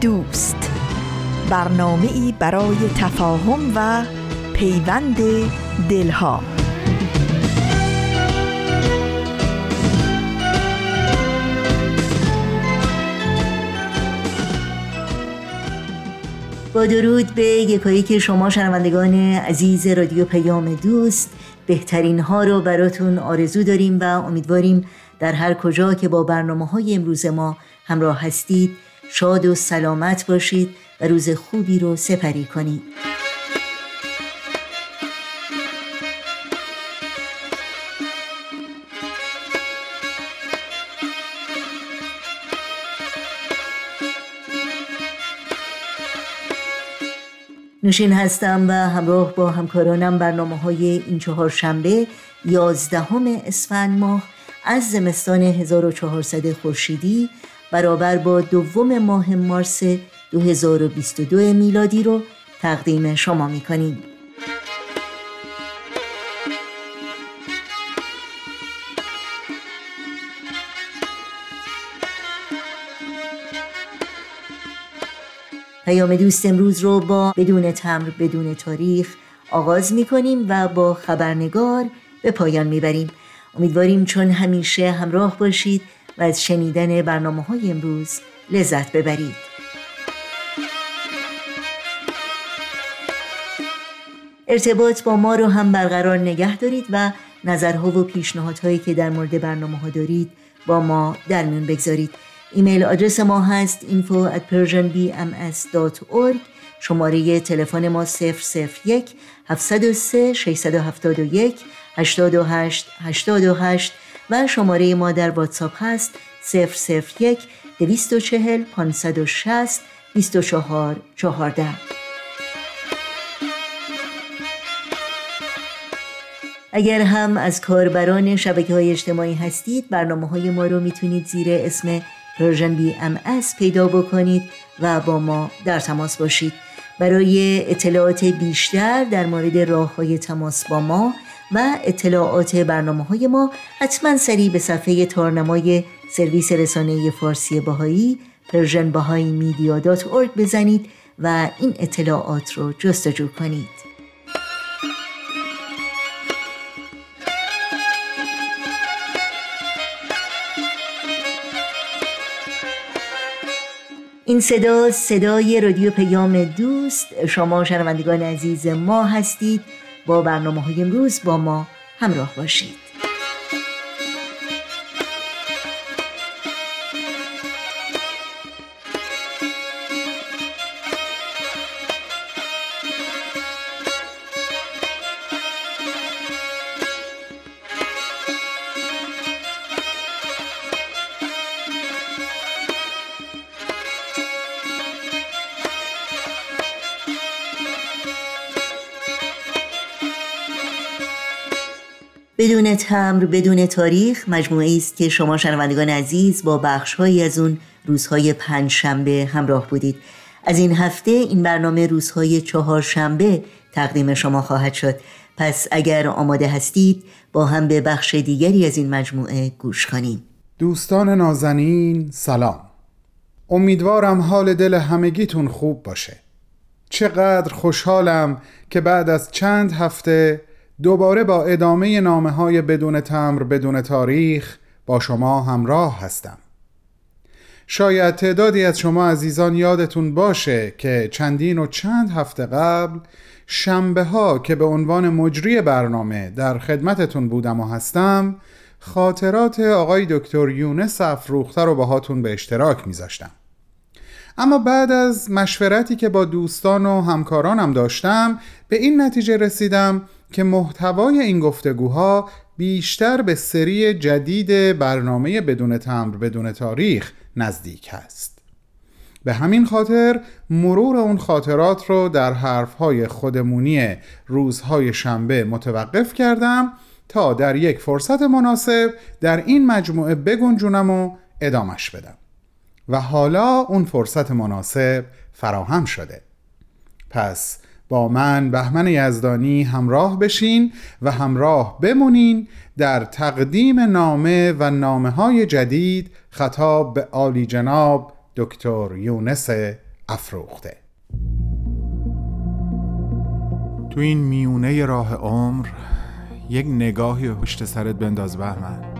دوست. برنامه ای برای تفاهم و پیوند دلها. با درود به یکایی که شما شنوندگان عزیز رادیو پیام دوست. بهترین ها رو براتون آرزو داریم و امیدواریم در هر کجا که با برنامه های امروز ما همراه هستید شاد و سلامت باشید و روز خوبی رو سپری کنید. نوشین هستم و همراه با همکارانم برنامه های این چهار شنبه یازدهم اسفند ماه از زمستان 1400 خورشیدی برابر با دوم ماه مارس 2022 میلادی رو تقدیم شما می‌کنیم. پیام دوست امروز رو با بدون تمر بدون تاریخ آغاز می‌کنیم و با خبرنگار به پایان می‌بریم. امیدواریم چون همیشه همراه باشید و از شنیدن برنامه های امروز لذت ببرید. ارتباط با ما رو هم برقرار نگه دارید و نظرها و پیشنهادهایی که در مورد برنامه ها دارید با ما در میون بگذارید. ایمیل آدرس ما هست info at persianbms.org شماره تلفن ما 001 703 671 828 828 و شماره ما در واتساپ هست 001 240 560 24 14 اگر هم از کاربران شبکه های اجتماعی هستید برنامه های ما رو می‌تونید زیر اسم Persian BMS پیدا بکنید و با ما در تماس باشید. برای اطلاعات بیشتر در مورد راه های تماس با ما و اطلاعات برنامه های ما حتما سری به صفحه تارنمای سرویس رسانه فارسی بهایی Persian Bahá'í Media بزنید و این اطلاعات رو جستجو کنید. این صدا صدای رادیو پیام دوست. شما شنوندگان عزیز ما هستید. با برنامه های امروز با ما همراه باشید. بدون تمر بدون تاریخ مجموعه است که شما شنوندگان عزیز با بخشهایی از اون روزهای پنج شنبه همراه بودید. از این هفته این برنامه روزهای چهار شنبه تقدیم شما خواهد شد. پس اگر آماده هستید با هم به بخش دیگری از این مجموعه گوش کنیم. دوستان نازنین سلام. امیدوارم حال دل همگیتون خوب باشه. چقدر خوشحالم که بعد از چند هفته دوباره با ادامه نامه های بدون تمر بدون تاریخ با شما همراه هستم. شاید تعدادی از شما عزیزان یادتون باشه که چندین و چند هفته قبل شنبه ها که به عنوان مجری برنامه در خدمتتون بودم و هستم خاطرات آقای دکتر یونس افروخته رو باهاتون به اشتراک میذاشتم. اما بعد از مشورتی که با دوستان و همکارانم داشتم به این نتیجه رسیدم که محتوای این گفتگوها بیشتر به سری جدید برنامه بدون تمر بدون تاریخ نزدیک است. به همین خاطر مرور اون خاطرات رو در حرفهای خودمونی روزهای شنبه متوقف کردم تا در یک فرصت مناسب در این مجموعه بگنجونم و ادامش بدم. و حالا اون فرصت مناسب فراهم شده. پس با من بهمن یزدانی همراه بشین و همراه بمونین در تقدیم نامه و نامه های جدید خطاب به عالی جناب دکتر یونس افروخته. تو این میونه راه عمر یک نگاهی پشت سرت بنداز بهمن.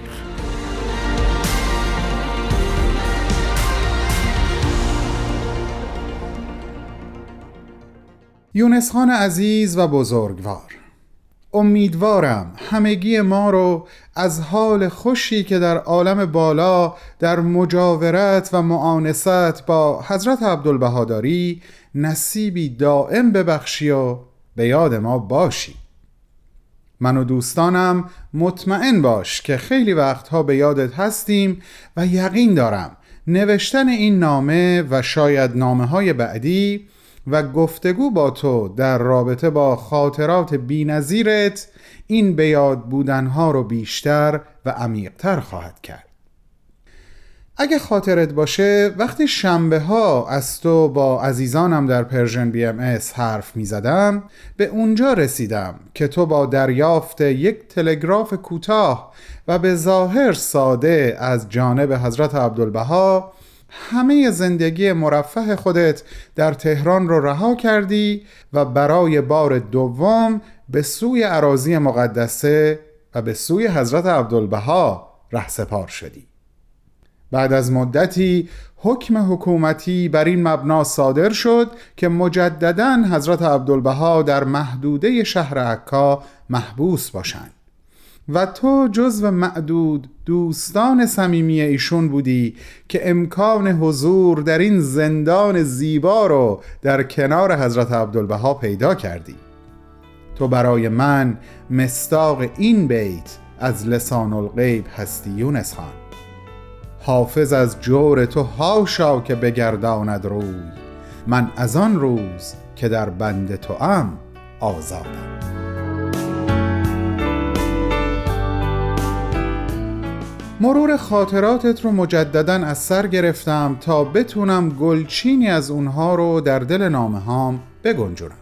یونس خان عزیز و بزرگوار امیدوارم همگی ما رو از حال خوشی که در عالم بالا در مجاورت و معانست با حضرت عبدالبهاداری نصیبی دائم ببخشی و به یاد ما باشی. من و دوستانم مطمئن باش که خیلی وقتها به یادت هستیم و یقین دارم نوشتن این نامه و شاید نامه های بعدی و گفتگو با تو در رابطه با خاطرات بینظیرت این به یاد بودنها رو بیشتر و عمیقتر خواهد کرد. اگه خاطرت باشه وقتی شنبه ها از تو با عزیزانم در Persian BMS حرف می زدم به اونجا رسیدم که تو با دریافت یک تلگراف کوتاه و به ظاهر ساده از جانب حضرت عبدالبها همه زندگی مرفه خودت در تهران رو رها کردی و برای بار دوم به سوی عراضی مقدسه و به سوی حضرت عبدالبها رهسپار شدی. بعد از مدتی حکم حکومتی بر این مبنا صادر شد که مجددا حضرت عبدالبها در محدوده شهر عکا محبوس باشند. و تو جزو معدود دوستان صمیمی ایشون بودی که امکان حضور در این زندان زیبا رو در کنار حضرت عبدالبها پیدا کردی. تو برای من مستاق این بیت از لسان الغیب هستی یونس خان. حافظ از جور تو هاشا که بگرداند روی. من از آن روز که در بند تو ام آزادم. مرور خاطراتت رو مجددا از سر گرفتم تا بتونم گلچینی از اونها رو در دل نامه هام بگنجونم.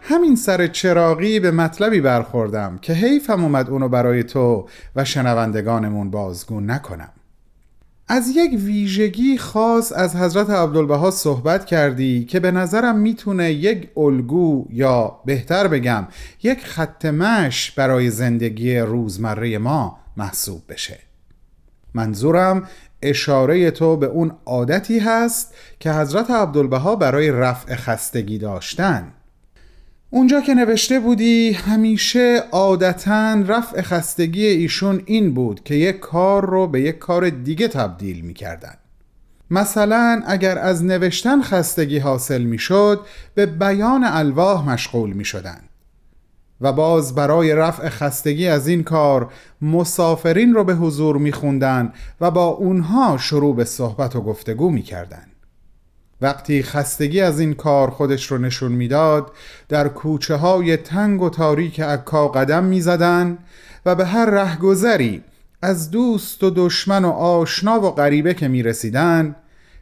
همین سر چراقی به مطلبی برخوردم که حیفم اومد اونو برای تو و شنوندگانمون بازگو نکنم. از یک ویژگی خاص از حضرت عبدالبها صحبت کردی که به نظرم می‌تونه یک الگو یا بهتر بگم یک خط مش برای زندگی روزمره ما محسوب بشه. منظورم اشاره تو به اون عادتی هست که حضرت عبدالبها برای رفع خستگی داشتن. اونجا که نوشته بودی همیشه عادتا رفع خستگی ایشون این بود که یک کار رو به یک کار دیگه تبدیل می‌کردن. مثلا اگر از نوشتن خستگی حاصل می‌شد به بیان الواح مشغول می شدن و باز برای رفع خستگی از این کار مسافرین رو به حضور میخوندن و با اونها شروع به صحبت و گفتگو می‌کردن وقتی خستگی از این کار خودش رو نشون می‌داد در کوچه های تنگ و تاریک عکا قدم می‌زدن و به هر رهگذری از دوست و دشمن و آشنا و غریبه که می‌رسیدن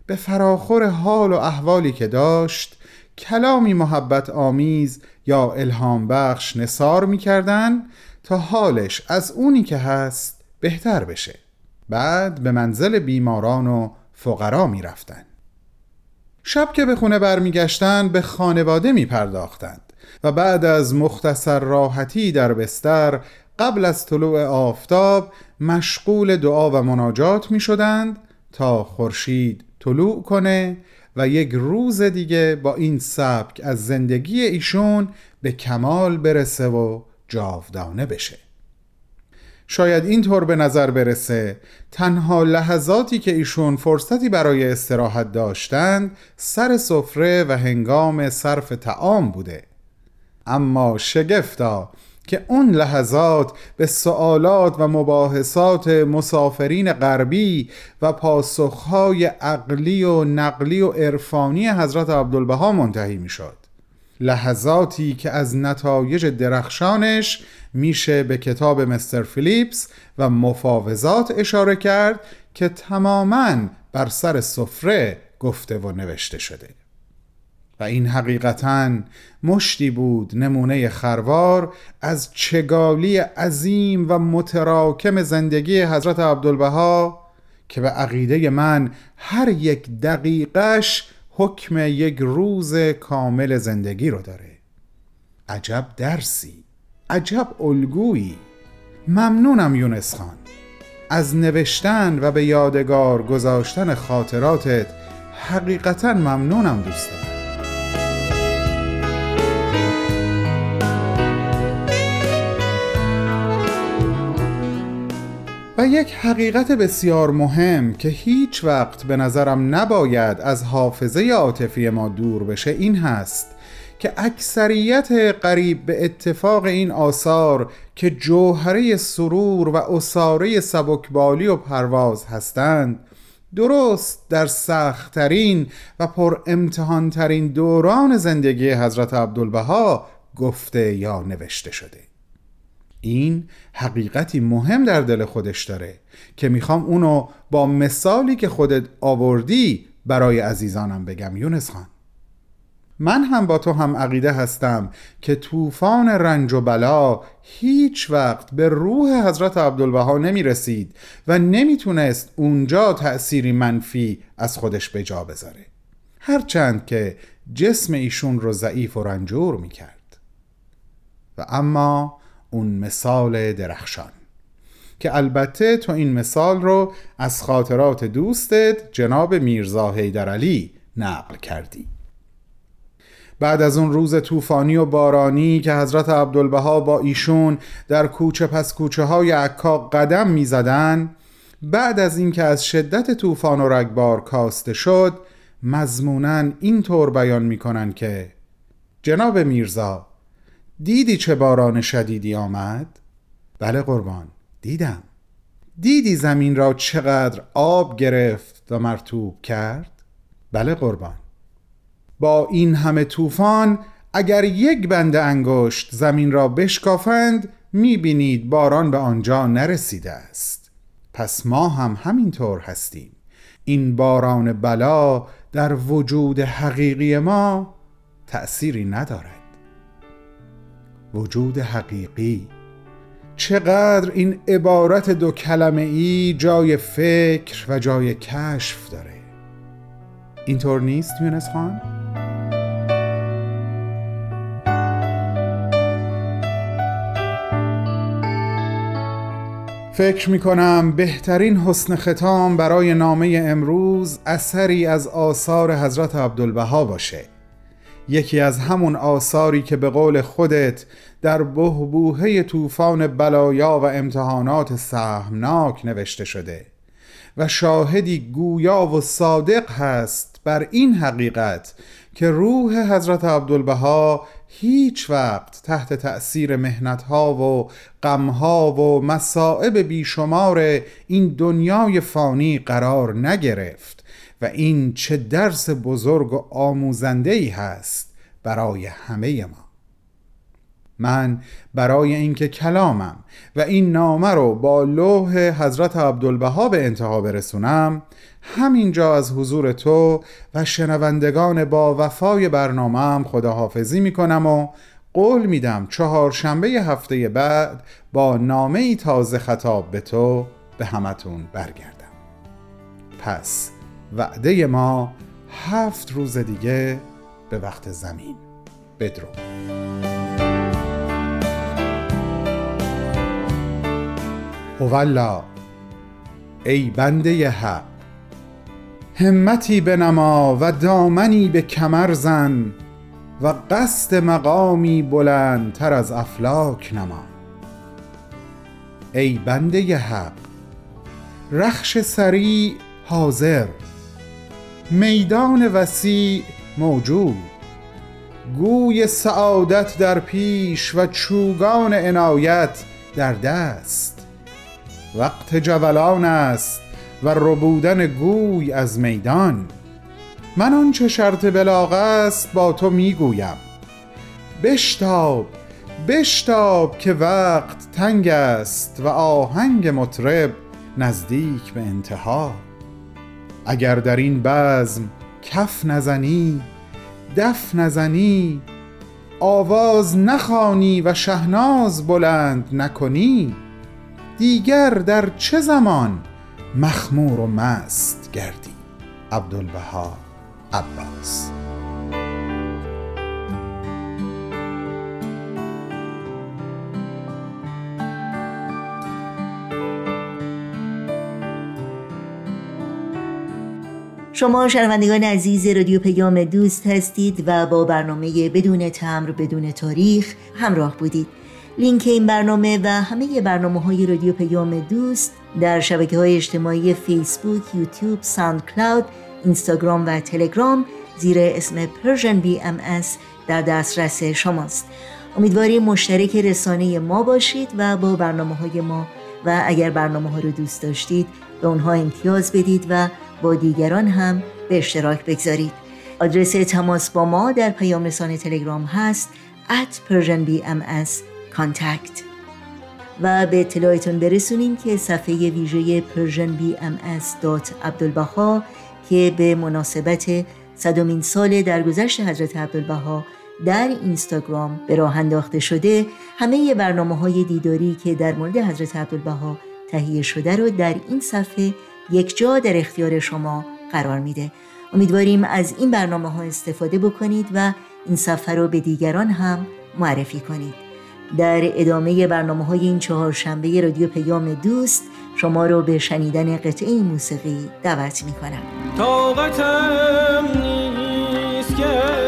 به فراخور حال و احوالی که داشت کلامی محبت آمیز یا الهام بخش نصار می‌کردن تا حالش از اونی که هست بهتر بشه. بعد به منزل بیماران و فقرا می‌رفتن. شب که به خونه برمیگشتن به خانواده می پرداختند و بعد از مختصر راحتی در بستر قبل از طلوع آفتاب مشغول دعا و مناجات می شدند تا خورشید طلوع کنه و یک روز دیگه با این سبک از زندگی ایشون به کمال برسه و جاودانه بشه. شاید اینطور به نظر برسه تنها لحظاتی که ایشون فرصتی برای استراحت داشتند سر سفره و هنگام صرف تعام بوده. اما شگفتا که اون لحظات به سوالات و مباحثات مسافرین غربی و پاسخهای عقلی و نقلی و عرفانی حضرت عبدالبها منتهی می شد لحظاتی که از نتایج درخشانش میشه به کتاب مستر فیلیپس و مفاوضات اشاره کرد که تماما بر سر سفره گفته و نوشته شده. و این حقیقتا مشتی بود نمونه خروار از چگالی عظیم و متراکم زندگی حضرت عبدالبها که به عقیده من هر یک دقیقش حکم یک روز کامل زندگی رو داره. عجب درسی عجب الگویی. ممنونم یونس خان. از نوشتن و به یادگار گذاشتن خاطراتت حقیقتا ممنونم دوستم یک حقیقت بسیار مهم که هیچ وقت به نظرم نباید از حافظه عاطفی ما دور بشه این هست که اکثریت قریب به اتفاق این آثار که جوهره سرور و اساره سبکبالی و پرواز هستند درست در سختترین و پر امتحانترین دوران زندگی حضرت عبدالبها گفته یا نوشته شده. این حقیقتی مهم در دل خودش داره که می‌خوام اونو با مثالی که خودت آوردی برای عزیزانم بگم. یونس خان من هم با تو هم عقیده هستم که طوفان رنج و بلا هیچ وقت به روح حضرت عبدالبها نمی رسید و نمی‌تونست اونجا تأثیری منفی از خودش به جا بذاره. هرچند که جسم ایشون رو ضعیف و رنجور می کرد و اما اون مثال درخشان. که البته تو این مثال رو از خاطرات دوستت جناب میرزا حیدر علی نقل کردی. بعد از اون روز طوفانی و بارانی که حضرت عبدالبها با ایشون در کوچه پس کوچه های عکا قدم می زدن بعد از اینکه از شدت طوفان و رگبار کاسته شد مضمونا اینطور بیان می‌کنن که جناب میرزا دیدی چه باران شدیدی آمد؟ بله قربان دیدم. دیدی زمین را چقدر آب گرفت و مرتوب کرد؟ بله قربان. با این همه طوفان اگر یک بند انگشت زمین را بشکافند می‌بینید باران به آنجا نرسیده است. پس ما هم همینطور هستیم. این باران بلا در وجود حقیقی ما تأثیری ندارد. وجود حقیقی. چقدر این عبارت دو کلمه ای جای فکر و جای کشف داره. اینطور نیست یونس خان؟ فکر می کنم بهترین حسن ختام برای نامه امروز اثری از آثار حضرت عبدالبها باشه. یکی از همون آثاری که به قول خودت در بهبوهه طوفان بلایا و امتحانات سهمناک نوشته شده و شاهدی گویا و صادق هست بر این حقیقت که روح حضرت عبدالبها هیچ وقت تحت تأثیر مهنتها و غمها و مصائب بیشمار این دنیای فانی قرار نگرفت و این چه درس بزرگ و آموزنده ای هست برای همه ما. من برای اینکه کلامم و این نامه رو با لوح حضرت عبدالبها به انتها برسونم همینجا از حضور تو و شنوندگان با وفای برنامهم خداحافظی می‌کنم و قول میدم چهارشنبه هفته بعد با نامه ای تازه خطاب به تو به همتون برگردم. پس وعده ما هفت روز دیگه به وقت زمین. بدرو. هولا ای بنده حق همتی بنما و دامنی به کمر زن و قصد مقامی بلندتر از افلاک نما. ای بنده حق رخش سریع حاضر. میدان وسیع موجود. گوی سعادت در پیش و چوگان عنایت در دست. وقت جولان است و ربودن گوی از میدان. من آنچه شرط بلاغ است با تو می‌گویم. بشتاب بشتاب که وقت تنگ است و آهنگ مطرب نزدیک به انتها. اگر در این بزم کف نزنی دف نزنی آواز نخوانی و شهناز بلند نکنی دیگر در چه زمان مخمور و مست گردی؟ عبدالبها عباس شما شنوندگان عزیز رادیو پیام دوست هستید و با برنامه بدون تمر بدون تاریخ همراه بودید. لینک این برنامه و همه برنامه های رادیو پیام دوست در شبکه های اجتماعی فیسبوک، یوتیوب، ساند کلاود، اینستاگرام و تلگرام زیر اسم بی ام در دسترس شماست. امیدواریم مشترک رسانه ما باشید و با برنامه های ما و اگر برنامه ها رو دوست داشتید به اونها امتیاز بدید و با دیگران هم به اشتراک بگذارید. آدرس تماس با ما در پیام رسانه تلگرام هست at persianbms contact. و به اطلاعتون برسونیم که صفحه ویژه persianbms.abdulbaha که به مناسبت صدومین سال درگذشت حضرت عبدالبها در اینستاگرام به راه انداخته شده همه برنامه های دیداری که در مورد حضرت عبدالبها تهیه شده رو در این صفحه یک جا در اختیار شما قرار میده. امیدواریم از این برنامه ها استفاده بکنید و این صفحه رو به دیگران هم معرفی کنید. در ادامه برنامه های این چهار شنبه رادیو پیام دوست شما رو به شنیدن قطعه موسیقی دعوت می کنم طاقتم نیست که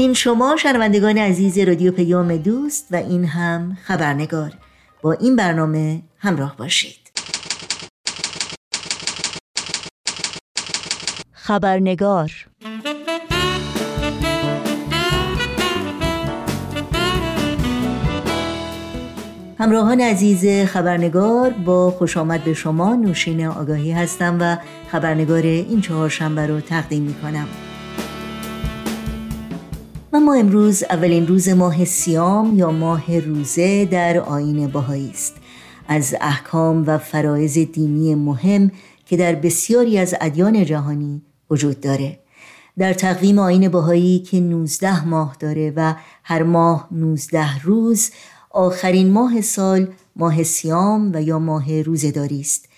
این شما شنوندگان عزیز رادیو پیام دوست و این هم خبرنگار. با این برنامه همراه باشید. خبرنگار همراهان عزیز خبرنگار با خوش آمد به شما نوشین آگاهی هستم و خبرنگار این چهارشنبه رو تقدیم می کنم ما امروز اولین روز ماه سیام یا ماه روزه در آین باهایی است. از احکام و فرایز دینی مهم که در بسیاری از ادیان جهانی وجود داره. در تقویم آین باهایی که 19 ماه داره و هر ماه 19 روز آخرین ماه سال ماه سیام و یا ماه روزداری است.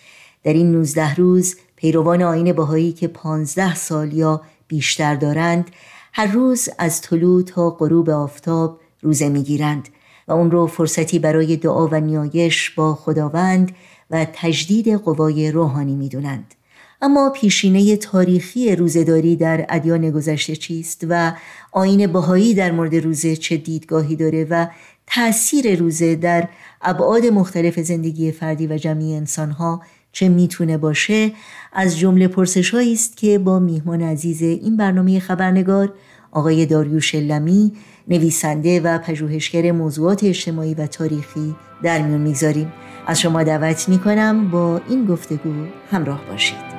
در این 19 روز پیروان آین باهایی که 15 سال یا بیشتر دارند هر روز از طلوع تا غروب آفتاب روزه می‌گیرند و اون رو فرصتی برای دعا و نیایش با خداوند و تجدید قوای روحانی می‌دونند. اما پیشینه تاریخی روزهداری در ادیان گذشته چیست و آین بهایی در مورد روزه چه دیدگاهی داره و تأثیر روزه در ابعاد مختلف زندگی فردی و جمعی انسانها چه می‌تونه باشه از جمله پرسش است که با میهمان عزیز این برنامه خبرنگار آقای داریوش لمی نویسنده و پژوهشگر موضوعات اجتماعی و تاریخی در میون می‌گذاریم. از شما دعوت می‌کنم با این گفتگو همراه باشید.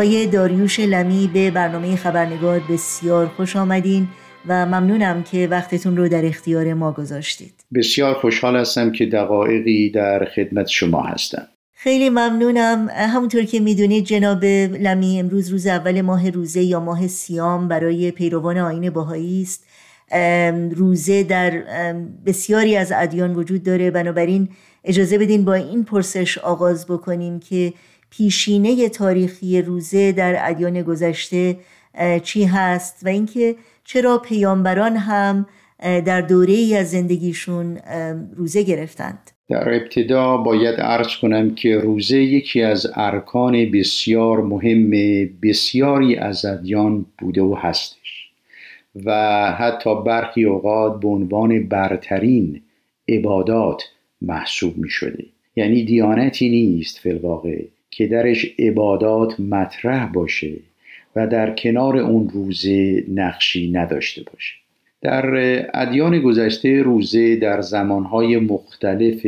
آقای داریوش لمی به برنامه خبرنگار بسیار خوش آمدین و ممنونم که وقتتون رو در اختیار ما گذاشتید. بسیار خوشحال هستم که دقایقی در خدمت شما هستم. خیلی ممنونم. همونطور که می‌دونید جناب لمی امروز روز اول ماه روزه یا ماه سیام برای پیروان آین باهایی است. روزه در بسیاری از ادیان وجود داره. بنابراین اجازه بدین با این پرسش آغاز بکنیم که پیشینه تاریخی روزه در ادیان گذشته چی هست و اینکه چرا پیامبران هم در دوره ای از زندگیشون روزه گرفتند. در ابتدا باید عرض کنم که روزه یکی از ارکان بسیار مهم بسیاری از ادیان بوده و هستش و حتی برخی اوقات به عنوان برترین عبادات محسوب می شده یعنی دیانتی نیست فلواقع که درش عبادات مطرح باشه و در کنار اون روزه نقشی نداشته باشه. در ادیان گذشته روزه در زمانهای مختلف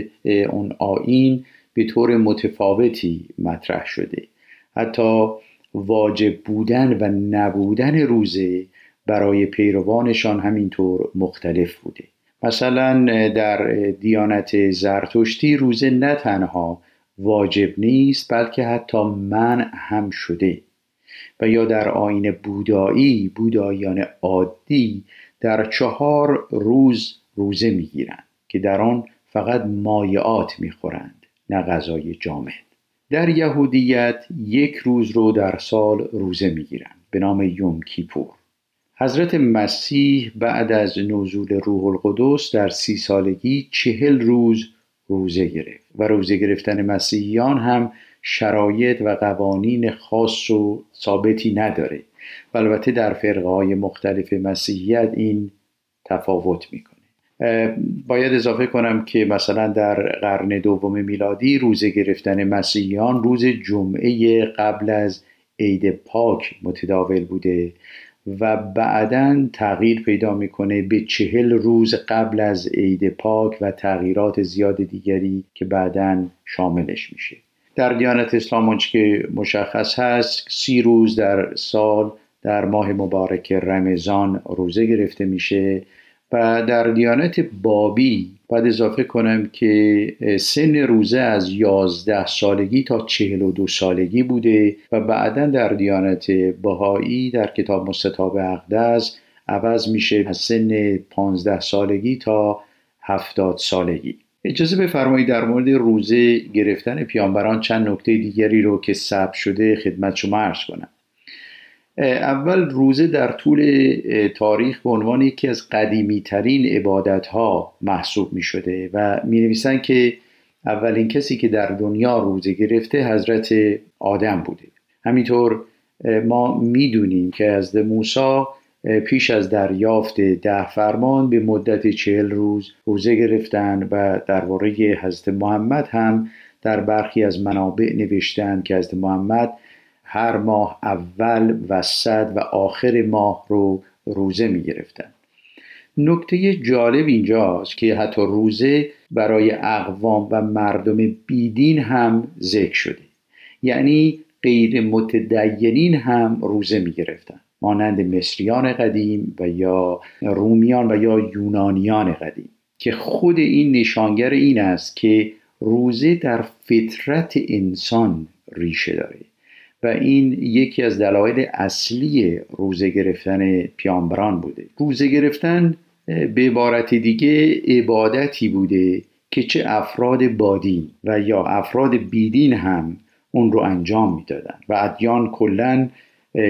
اون آین به طور متفاوتی مطرح شده. حتی واجب بودن و نبودن روزه برای پیروانشان همینطور مختلف بوده. مثلا در دیانت زرتشتی روزه نه تنها واجب نیست بلکه حتی من هم شده. و یا در آین بودایی بودایان عادی در چهار روز روزه می‌گیرند که در آن فقط مایعات می‌خورند نه غذای جامد. در یهودیت یک روز رو در سال روزه می‌گیرند به نام یوم کیپور. حضرت مسیح بعد از نزول روح القدس در سی سالگی چهل روز روزه گرفت. و روزه گرفتن مسیحیان هم شرایط و قوانین خاص و ثابتی نداره. و البته در فرقه های مختلف مسیحیت این تفاوت می‌کنه. باید اضافه کنم که مثلا در قرن دوم میلادی روزه گرفتن مسیحیان روز جمعه قبل از عید پاک متداول بوده و بعدا تغییر پیدا می‌کنه به چهل روز قبل از عید پاک و تغییرات زیاد دیگری که بعدا شاملش میشه. در دیانت اسلام آنچه که مشخص هست سی روز در سال در ماه مبارک رمضان روزه گرفته میشه. و در دیانت بابی باید اضافه کنم که سن روزه از یازده سالگی تا چهل و دو سالگی بوده و بعدا در دیانت بهایی در کتاب مستطاب اقدس عوض میشه از سن پانزده سالگی تا هفتاد سالگی. اجازه بفرمایید در مورد روزه گرفتن پیامبران چند نکته دیگری رو که ثبت شده خدمت شما عرض کنم. اول روزه در طول تاریخ به عنوان یکی از قدیمی ترین عبادت ها محسوب می شده و می نویسن که اولین کسی که در دنیا روزه گرفته حضرت آدم بوده. همینطور ما می‌دونیم که از موسی پیش از دریافت ده فرمان به مدت چهل روز روزه گرفتن و درباره حضرت محمد هم در برخی از منابع نوشتن که حضرت محمد هر ماه اول وسط و آخر ماه رو روزه می گرفتن نکته جالب اینجاست که حتی روزه برای اقوام و مردم بیدین هم ذکر شده. یعنی غیر متدینین هم روزه می گرفتن مانند مصریان قدیم و یا رومیان و یا یونانیان قدیم. که خود این نشانگر این است که روزه در فطرت انسان ریشه داره. و این یکی از دلایل اصلی روزه گرفتن پیامبران بوده. روزه گرفتن به عبارت دیگه عبادتی بوده که چه افراد بادی و یا افراد بیدین هم اون رو انجام می‌دادن. و ادیان کلا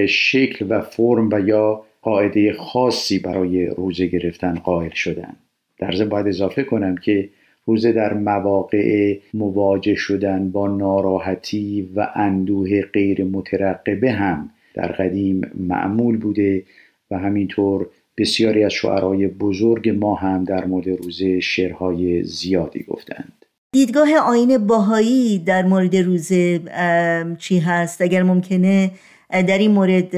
شکل و فرم و یا قاعده خاصی برای روزه گرفتن قائل شدن. در ضمن باید اضافه کنم که روزه در مواقع مواجه شدن با ناراحتی و اندوه غیر مترقبه هم در قدیم معمول بوده و همینطور بسیاری از شعرهای بزرگ ما هم در مورد روزه شعرهای زیادی گفتند. دیدگاه آین باهایی در مورد روزه چی هست؟ اگر ممکنه در این مورد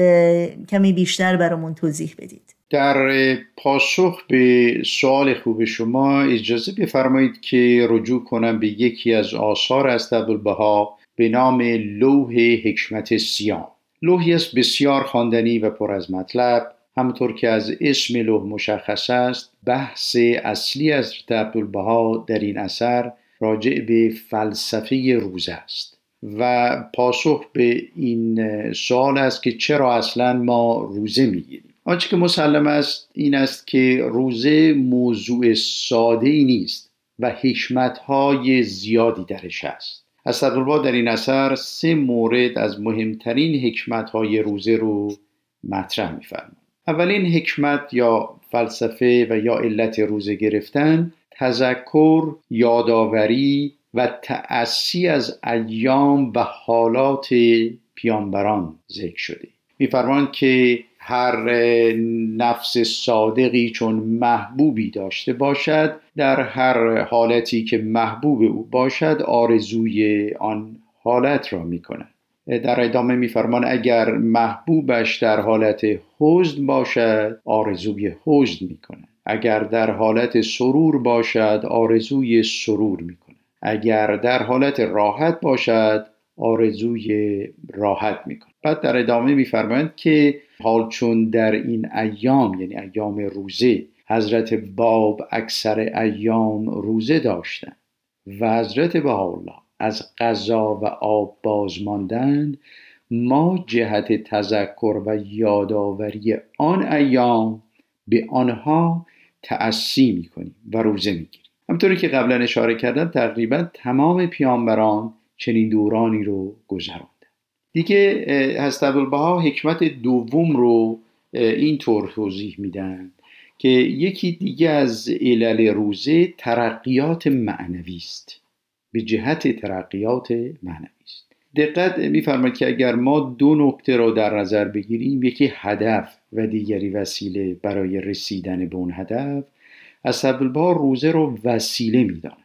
کمی بیشتر برامون توضیح بدید. در پاسخ به سوال خوب شما اجازه بفرمایید که رجوع کنم به یکی از آثار از عبدالبها به نام لوح حکمت سیام لوحی است بسیار خواندنی و پر از مطلب همطور که از اسم لوح مشخص است بحث اصلی از عبدالبها در این اثر راجع به فلسفه روزه است. و پاسخ به این سوال است که چرا اصلا ما روزه می‌گیریم. آنچه که مسلم است این است که روزه موضوع ساده ای نیست و حکمت های زیادی درش است. از در این اثر سه مورد از مهمترین حکمت های روزه رو مطرح میفرماید. اولین حکمت یا فلسفه و یا علت روزه گرفتن تذکر یادآوری و تأسی از ایام و حالات پیامبران ذکر شده. میفرمایند که هر نفس صادقی چون محبوبی داشته باشد در هر حالتی که محبوب او باشد آرزوی آن حالت را می کند در ادامه میفرمان اگر محبوبش در حالت حزن باشد آرزوی حزن می کند اگر در حالت سرور باشد آرزوی سرور می کند اگر در حالت راحت باشد آرزوی راحت می‌کنه بعد در ادامه میفرمایند که حال چون در این ایام یعنی ایام روزه حضرت باب اکثر ایام روزه داشتند و حضرت الله از غذا و آب باز ماندند ما جهت تذکر و یادآوری آن ایام به آنها تأسی می‌کنیم و روزه می‌گیریم. همطوری که قبلا اشاره کردم تقریبا تمام پیامبران چنین دورانی رو گذراندن دیگه هست عبدالبها حکمت دوم رو اینطور توضیح میدن که یکی دیگه از علل روزه ترقیات معنوی است. به جهت ترقیات معنوی است. دقت میفرماید که اگر ما دو نکته را در نظر بگیریم یکی هدف و دیگری وسیله برای رسیدن به اون هدف از روزه رو وسیله می‌داند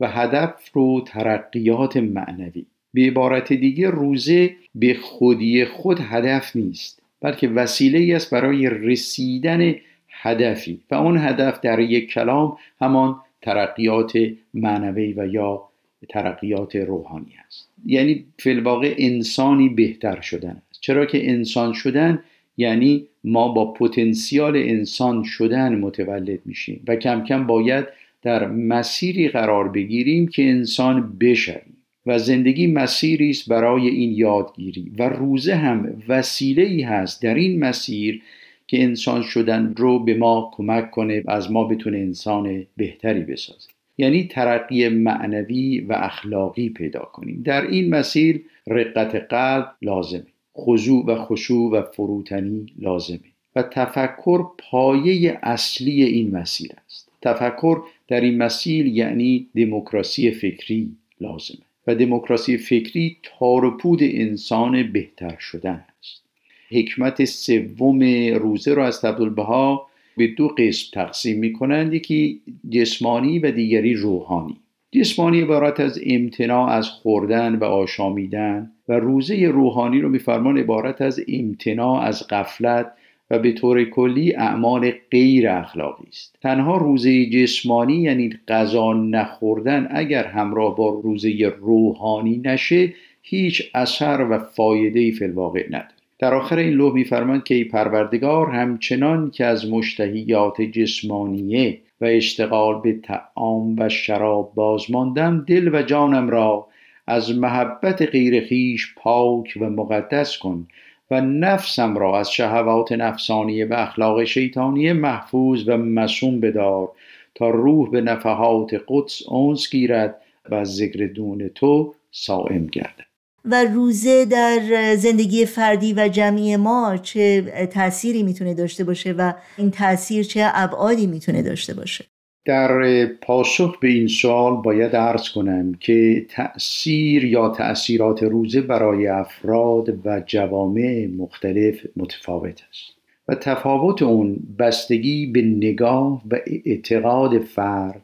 و هدف رو ترقیات معنوی. به عبارت دیگه روزه به خودی خود هدف نیست بلکه وسیله ای است برای رسیدن هدفی. و اون هدف در یک کلام همان ترقیات معنوی و یا ترقیات روحانی است. یعنی فیلواقع انسانی بهتر شدن است. چرا که انسان شدن یعنی ما با پتانسیال انسان شدن متولد میشیم و کم کم باید در مسیری قرار بگیریم که انسان بشویم. و زندگی مسیری است برای این یادگیری و روزه هم وسیله ای هست در این مسیر که انسان شدن رو به ما کمک کنه و از ما بتونه انسان بهتری بسازه. یعنی ترقی معنوی و اخلاقی پیدا کنیم. در این مسیر رقت قلب لازمه. خضوع و خشوع و فروتنی لازمه. و تفکر پایه اصلی این مسیر است. تفکر در این مسیر یعنی دموکراسی فکری لازمه. و دموکراسی فکری تار انسان بهتر شدن است. حکمت سوم روزه را از عبدالبها به دو قسم تقسیم می کنند یکی جسمانی و دیگری روحانی. جسمانی عبارت از امتناع از خوردن و آشامیدن و روزه روحانی رو میفرمان عبارت از امتناع از قفلت و به طور کلی اعمال غیر اخلاقی است. تنها روزه جسمانی یعنی غذا نخوردن اگر همراه با روزه روحانی نشه هیچ اثر و فایده ای فی الواقع نداره. در آخر این لوح میفرماند که ای پروردگار همچنان که از مشتهیات جسمانیه و اشتغال به تعام و شراب بازماندم دل و جانم را از محبت غیر خیش پاک و مقدس کن و نفسم را از شهوات نفسانیه و اخلاق شیطانیه محفوظ و مسوم بدار تا روح به نفحات قدس اونس گیرد و ذکر دون تو سائم گردد. و روزه در زندگی فردی و جمعی ما چه تأثیری می‌تونه داشته باشه و این تاثیر چه ابعادی می‌تونه داشته باشه؟ در پاسخ به این سوال باید عرض کنم که تأثیر یا تأثیرات روزه برای افراد و جوامع مختلف متفاوت است و تفاوت اون بستگی به نگاه و اعتقاد فرد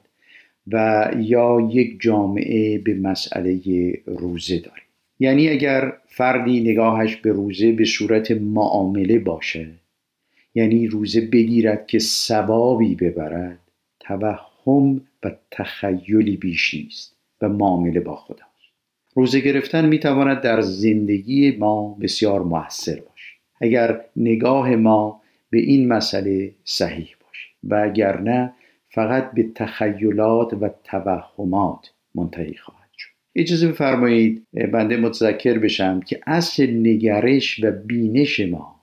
و یا یک جامعه به مسئله روزه داره یعنی اگر فردی نگاهش به روزه به صورت معامله باشه یعنی روزه بگیرد که ثوابی ببرد توهم و تخیلی بیش نیست و معامله با خداست روزه گرفتن می‌تواند در زندگی ما بسیار موثر باشه اگر نگاه ما به این مسئله صحیح باشه و اگر نه فقط به تخیلات و توهمات منتهی خواهد شد. اجازه بفرمایید بنده متذکر بشم که اصل نگرش و بینش ما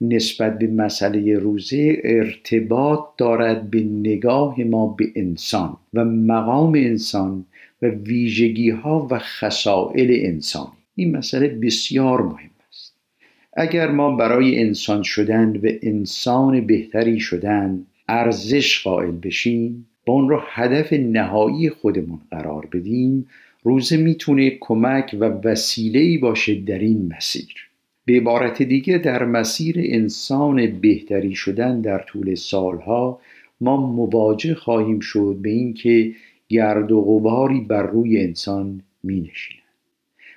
نسبت به مسئله روزه ارتباط دارد به نگاه ما به انسان و مقام انسان و ویژگی ها و خصائل انسانی این مسئله بسیار مهم است. اگر ما برای انسان شدن و انسان بهتری شدن ارزش قائل بشیم با اون رو هدف نهایی خودمون قرار بدیم روزه می‌تونه کمک و وسیله باشه در این مسیر. به عبارت دیگه در مسیر انسان بهتری شدن در طول سالها ما مواجه خواهیم شد به اینکه گرد و غباری بر روی انسان می نشینند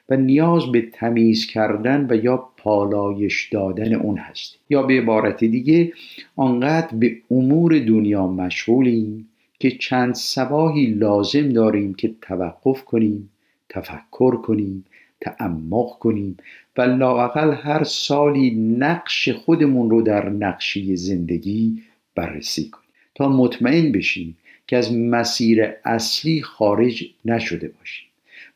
و نیاز به تمیز کردن و یا پالایش دادن اون هست. یا به عبارت دیگه آنقدر به امور دنیا مشغولیم که چند سباهی لازم داریم که توقف کنیم تفکر کنیم تعمق کنیم و لاقل هر سالی نقش خودمون رو در نقشی زندگی بررسی کنیم. تا مطمئن بشیم که از مسیر اصلی خارج نشده باشیم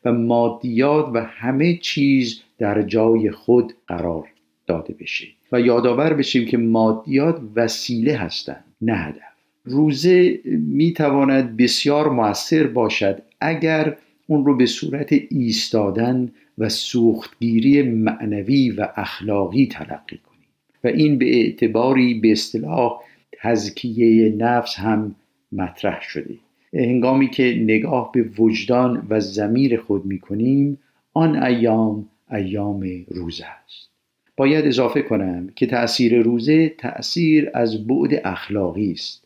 و مادیات و همه چیز در جای خود قرار داده بشه و یادآور بشیم که مادیات وسیله هستند نه هدف. روزه می‌تواند بسیار موثر باشد اگر اون رو به صورت ایستادن و سوختگیری معنوی و اخلاقی تلقی کنیم. و این به اعتباری به اصطلاح تزکیه نفس هم مطرح شده. هنگامی که نگاه به وجدان و زمیر خود می کنیم آن ایام ایام روزه است. باید اضافه کنم که تأثیر روزه تأثیر از بعد اخلاقی است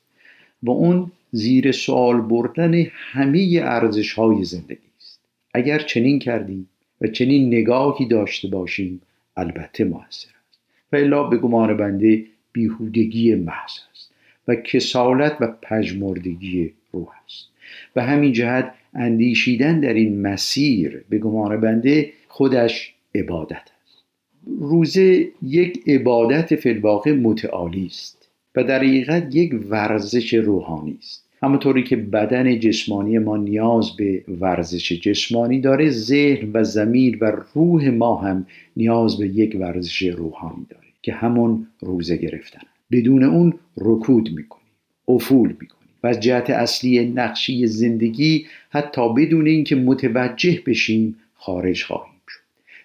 و اون زیر سوال بردن همه ارزش های زندگی است. اگر چنین کردیم و چنین نگاهی داشته باشیم البته موثر است. و الا به گمان بنده بیهودگی محض است و کسالت و پژمردگی روح است. و همین جهت اندیشیدن در این مسیر به گمان بنده خودش عبادت است. روزه یک عبادت فی متعالی است و در حقیقت یک ورزش روحانی است. همونطوری که بدن جسمانی ما نیاز به ورزش جسمانی داره ذهن و زمیر و روح ما هم نیاز به یک ورزش روحانی داره که همون روزه گرفتن. بدون اون رکود می‌کنیم افول می‌کنیم و از جهت اصلی نقشی زندگی حتی بدون اینکه متوجه بشیم خارج خواهیم شد.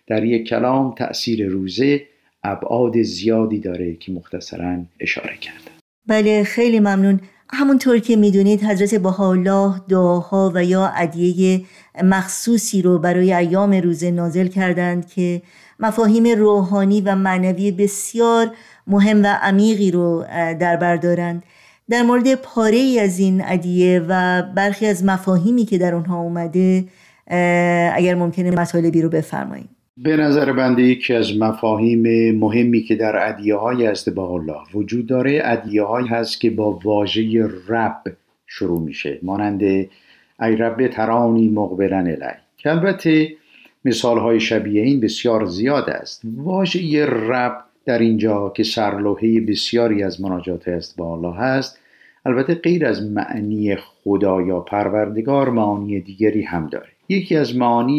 در یک کلام تأثیر روزه ابعاد زیادی داره که مختصرا اشاره کردم. بله خیلی ممنون. همونطور که می‌دونید حضرت بهاءالله دعاها و یا ادیه مخصوصی رو برای ایام روزه نازل کردند که مفاهیم روحانی و معنوی بسیار مهم و عمیقی رو در بر دارند. در مورد پاره ای از این ادیه و برخی از مفاهیمی که در اونها اومده اگر ممکنه مطالبی رو بفرمایید. به نظر بنده یکی از مفاهیم مهمی که در ادیه های با الله وجود داره ادیه های هست که با واژه رب شروع میشه مانند ای رب ترانی مقبلن الی که البته مثال های شبیه این بسیار زیاد است. واژه رب در اینجا که سرلوحه بسیاری از مناجات است با الله هست البته غیر از معنی خدا یا پروردگار معانی دیگری هم داره. یکی از معانی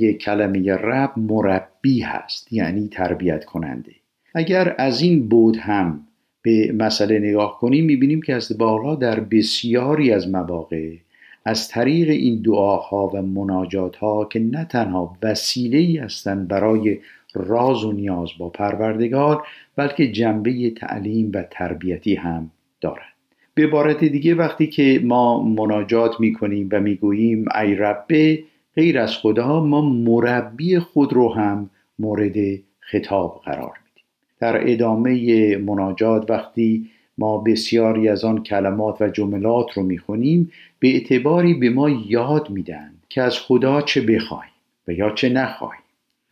یک کلمه رب مربی هست یعنی تربیت کننده. اگر از این بود هم به مسئله نگاه کنیم می‌بینیم که از بالا در بسیاری از مواقع از طریق این دعاها و مناجات ها که نه تنها وسیله ای هستند برای راز و نیاز با پروردگار بلکه جنبه تعلیم و تربیتی هم دارند. به عبارت دیگه وقتی که ما مناجات می‌کنیم و می‌گوییم ای ربه غیر از خدا ما مربی خود رو هم مورد خطاب قرار میدیم. در ادامه مناجات وقتی ما بسیاری از آن کلمات و جملات رو می‌خونیم به اعتباری به ما یاد میدن که از خدا چه بخوایم و یا چه نخواهیم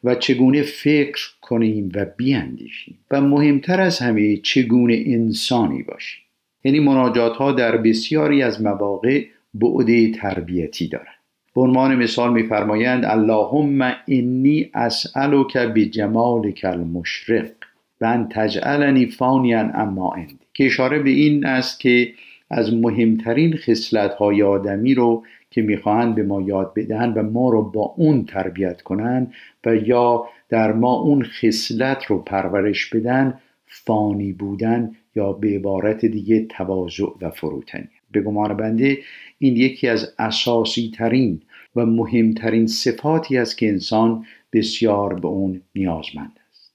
و چگونه فکر کنیم و بیاندیشیم. و مهمتر از همه چگونه انسانی باشیم. یعنی مناجات ها در بسیاری از مواقع بعد تربیتی دارند. به عنوان مثال میفرمایند اللهم انی اسالک بجمالک المشرق و ان تجعلنی فانیا اما اندی که اشاره به این است که از مهمترین خصلت های آدمی رو که می‌خواهند به ما یاد بدهند و ما رو با اون تربیت کنند و یا در ما اون خصلت رو پرورش بدن فانی بودن یا به عبارت دیگه تواضع و فروتنی. به گمان بنده این یکی از اساسی ترین و مهمترین صفاتی است که انسان بسیار به اون نیازمند است.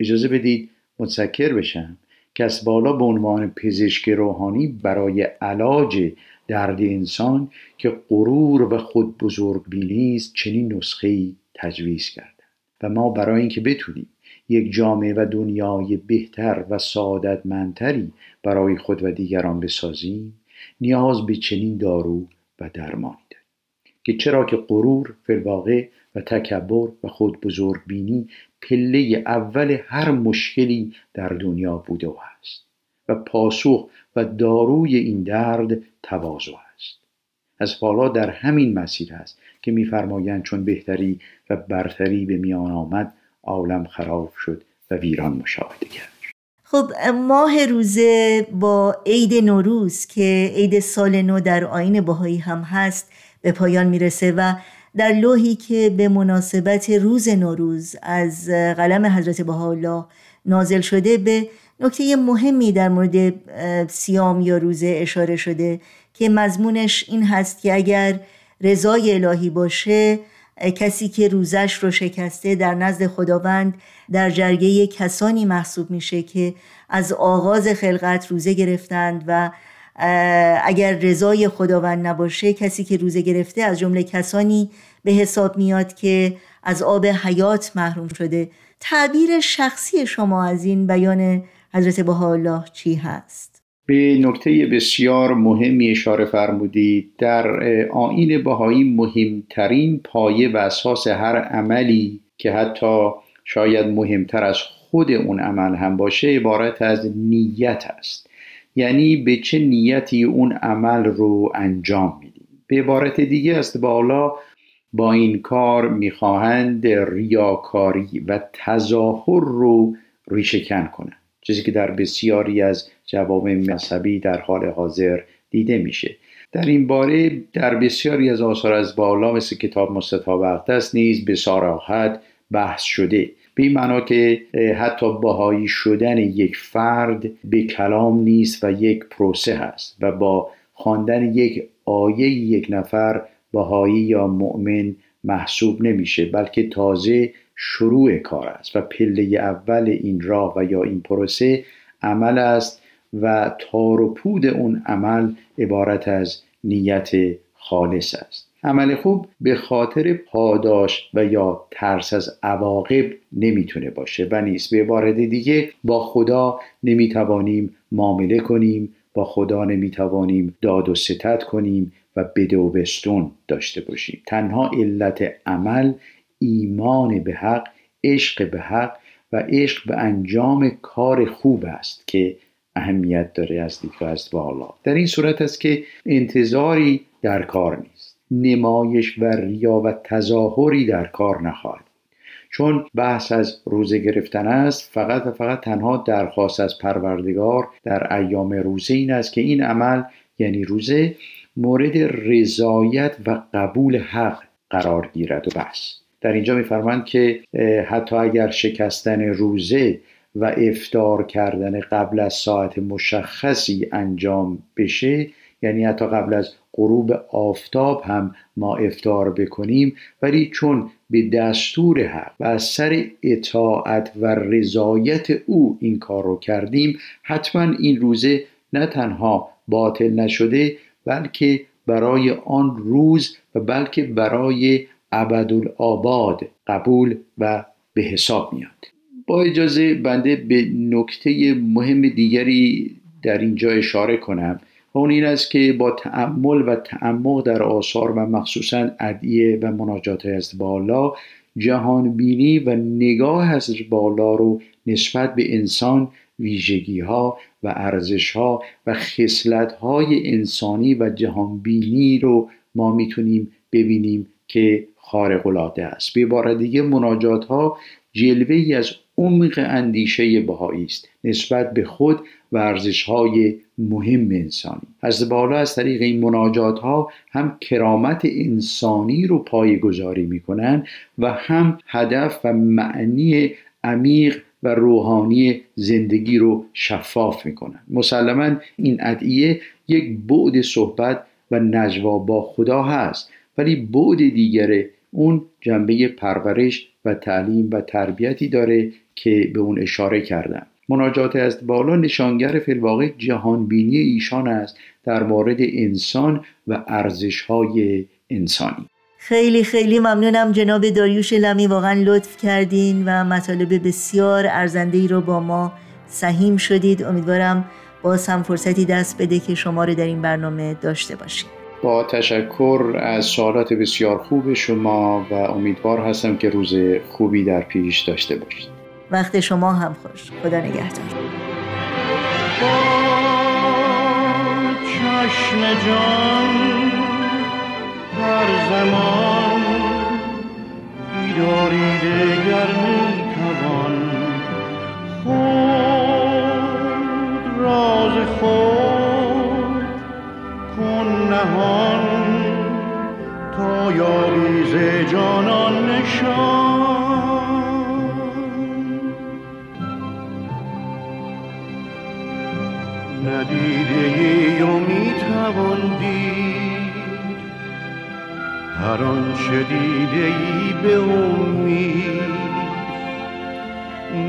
اجازه بدید متذکر بشم که از بالا به عنوان پزشک روحانی برای علاج درد انسان که غرور و خود بزرگ است چنین نسخه تجویز کرده و ما برای اینکه بتونیم یک جامعه و دنیای بهتر و سعادتمندتری برای خود و دیگران بسازیم نیاز به چنین دارو و درمانی داریم که چرا که غرور فلواقع و تکبر و خود بزرگ بینی پله اول هر مشکلی در دنیا بوده و هست و پاسخ و داروی این درد تواضع است. از بالا در همین مسیر است که میفرمایند چون بهتری و برتری به میان آمد عالم خراب شد و ویران مشاهده کرد. خب ماه روزه با عید نوروز که عید سال نو در آین باهایی هم هست به پایان می‌رسه و در لوحی که به مناسبت روز نوروز از قلم حضرت بهاءالله نازل شده به نکته مهمی در مورد سیام یا روزه اشاره شده که مضمونش این هست که اگر رضای الهی باشه کسی که روزش رو شکسته در نزد خداوند در جرگه کسانی محسوب میشه که از آغاز خلقت روزه گرفتند و اگر رضای خداوند نباشه کسی که روزه گرفته از جمله کسانی به حساب میاد که از آب حیات محروم شده. تعبیر شخصی شما از این بیان حضرت بهاءالله چی هست؟ به نکته بسیار مهمی اشاره فرمودید. در آین بهایی مهمترین پایه و اساس هر عملی که حتی شاید مهمتر از خود اون عمل هم باشه عبارت از نیت است. یعنی به چه نیتی اون عمل رو انجام میدیم. به عبارت دیگه است بالا با این کار می‌خواهند ریاکاری و تظاهر رو ریشهکن کنند. چیزی که در بسیاری از جواب مذهبی در حال حاضر دیده میشه. در این باره در بسیاری از آثار از بالا مثل کتاب مستطاب است نیز به ساراحت بحث شده. به این معنا که حتی باهایی شدن یک فرد به کلام نیست و یک پروسه هست و با خواندن یک آیه یک نفر باهایی یا مؤمن محسوب نمیشه بلکه تازه شروع کار است و پله اول این راه و یا این پروسه عمل است و تار و پود اون عمل عبارت از نیت خالص است. عمل خوب به خاطر پاداش و یا ترس از عواقب نمی‌تونه باشه و نیست. به عبارت دیگه با خدا نمی‌توانیم معامله کنیم با خدا نمی‌توانیم داد و ستد کنیم و بده و بستون داشته باشیم. تنها علت عمل ایمان به حق عشق به حق و عشق به انجام کار خوب است که اهمیت داره از دیدگاه از بالا در این صورت است که انتظاری در کار نیست. نمایش و ریا و تظاهری در کار نخواهد چون بحث از روزه گرفتن است فقط و فقط تنها درخواست از پروردگار در ایام روزه این است که این عمل یعنی روزه مورد رضایت و قبول حق قرار گیرد و بس. در اینجا میفرمند که حتی اگر شکستن روزه و افتار کردن قبل از ساعت مشخصی انجام بشه یعنی حتی قبل از غروب آفتاب هم ما افتار بکنیم ولی چون به دستور حق و از سر اطاعت و رضایت او این کار رو کردیم حتما این روزه نه تنها باطل نشده بلکه برای آن روز و بلکه برای ابدالآباد قبول و به حساب میاد. اجازه بنده به نکته مهم دیگری در اینجا اشاره کنم و اون این است که با تعمل و تعمق در آثار و مخصوصا ادعیه و مناجات از بالا جهان بینی و نگاه از بالا رو نسبت به انسان ویژگی ها و ارزش ها و خصلت های انسانی و جهان بینی رو ما می‌تونیم ببینیم که خارق العاده است. به عبارت دیگه مناجات ها جلوه ای از عمق اندیشه بهایی است نسبت به خود و ارزش های مهم انسانی. از بالا از طریق این مناجات ها هم کرامت انسانی رو گذاری می‌کنن و هم هدف و معنی عمیق و روحانی زندگی رو شفاف می‌کنن. مسلما این ادعیه یک بعد صحبت و نجوا با خدا هست ولی بعد دیگره اون جنبه پرورش و تعلیم و تربیتی داره که به اون اشاره کردم مناجات از بالا نشانگر فیلواقع جهانبینی ایشان است در مورد انسان و ارزش های انسانی. خیلی خیلی ممنونم جناب داریوش لمی واقعا لطف کردین و مطالب بسیار ارزنده ای رو با ما سهیم شدید. امیدوارم باز هم فرصتی دست بده که شما رو در این برنامه داشته باشیم. با تشکر از سوالات بسیار خوب شما و امیدوار هستم که روز خوبی در پیش داشته باشید. وقت شما هم خوش. خدا نگهدار. چشم جان هر زمان بیداری دگر می‌توان خود راز خود کن نهان تا یابی ز جانان نشان. ندیده ای و می‌توان دید هر آنچه دیده ای به امید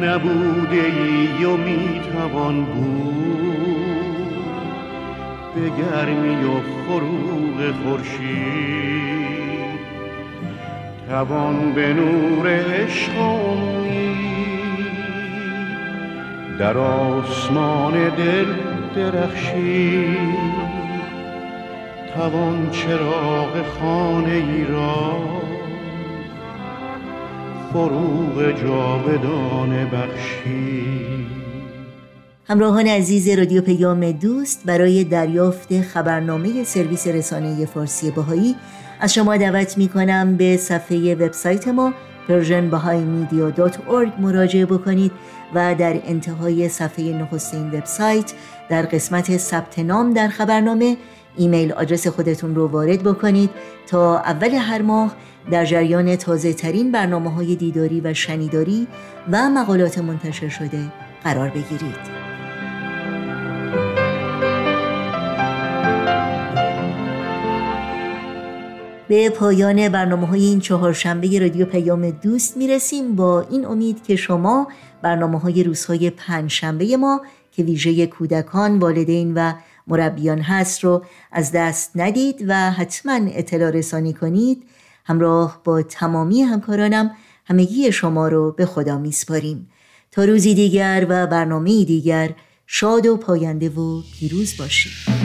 نبوده ای و می‌توان بود. به گرمی و فروغ خورشید توان به نور عشق در آسمان دل درخشی توان چراغ خانه ای را فروغ جاودانه بخشی همراهان عزیز رادیو پیام دوست برای دریافت خبرنامه سرویس رسانه فارسی باهایی از شما دعوت می کنم به صفحه وبسایت ما persianbahaimedia.org مراجعه بکنید و در انتهای صفحه نخستین وبسایت در قسمت ثبت نام در خبرنامه ایمیل آدرس خودتون رو وارد بکنید تا اول هر ماه در جریان تازه ترین برنامه های دیداری و شنیداری و مقالات منتشر شده قرار بگیرید. به پایان برنامه های این چهارشنبه رادیو پیام دوست می‌رسیم. با این امید که شما برنامه های روزهای پنجشنبه ما که ویژه کودکان، والدین و مربیان هست رو از دست ندید و حتما اطلاع رسانی کنید. همراه با تمامی همکارانم همگی شما رو به خدا میسپاریم. تا روزی دیگر و برنامه دیگر شاد و پاینده و پیروز باشید.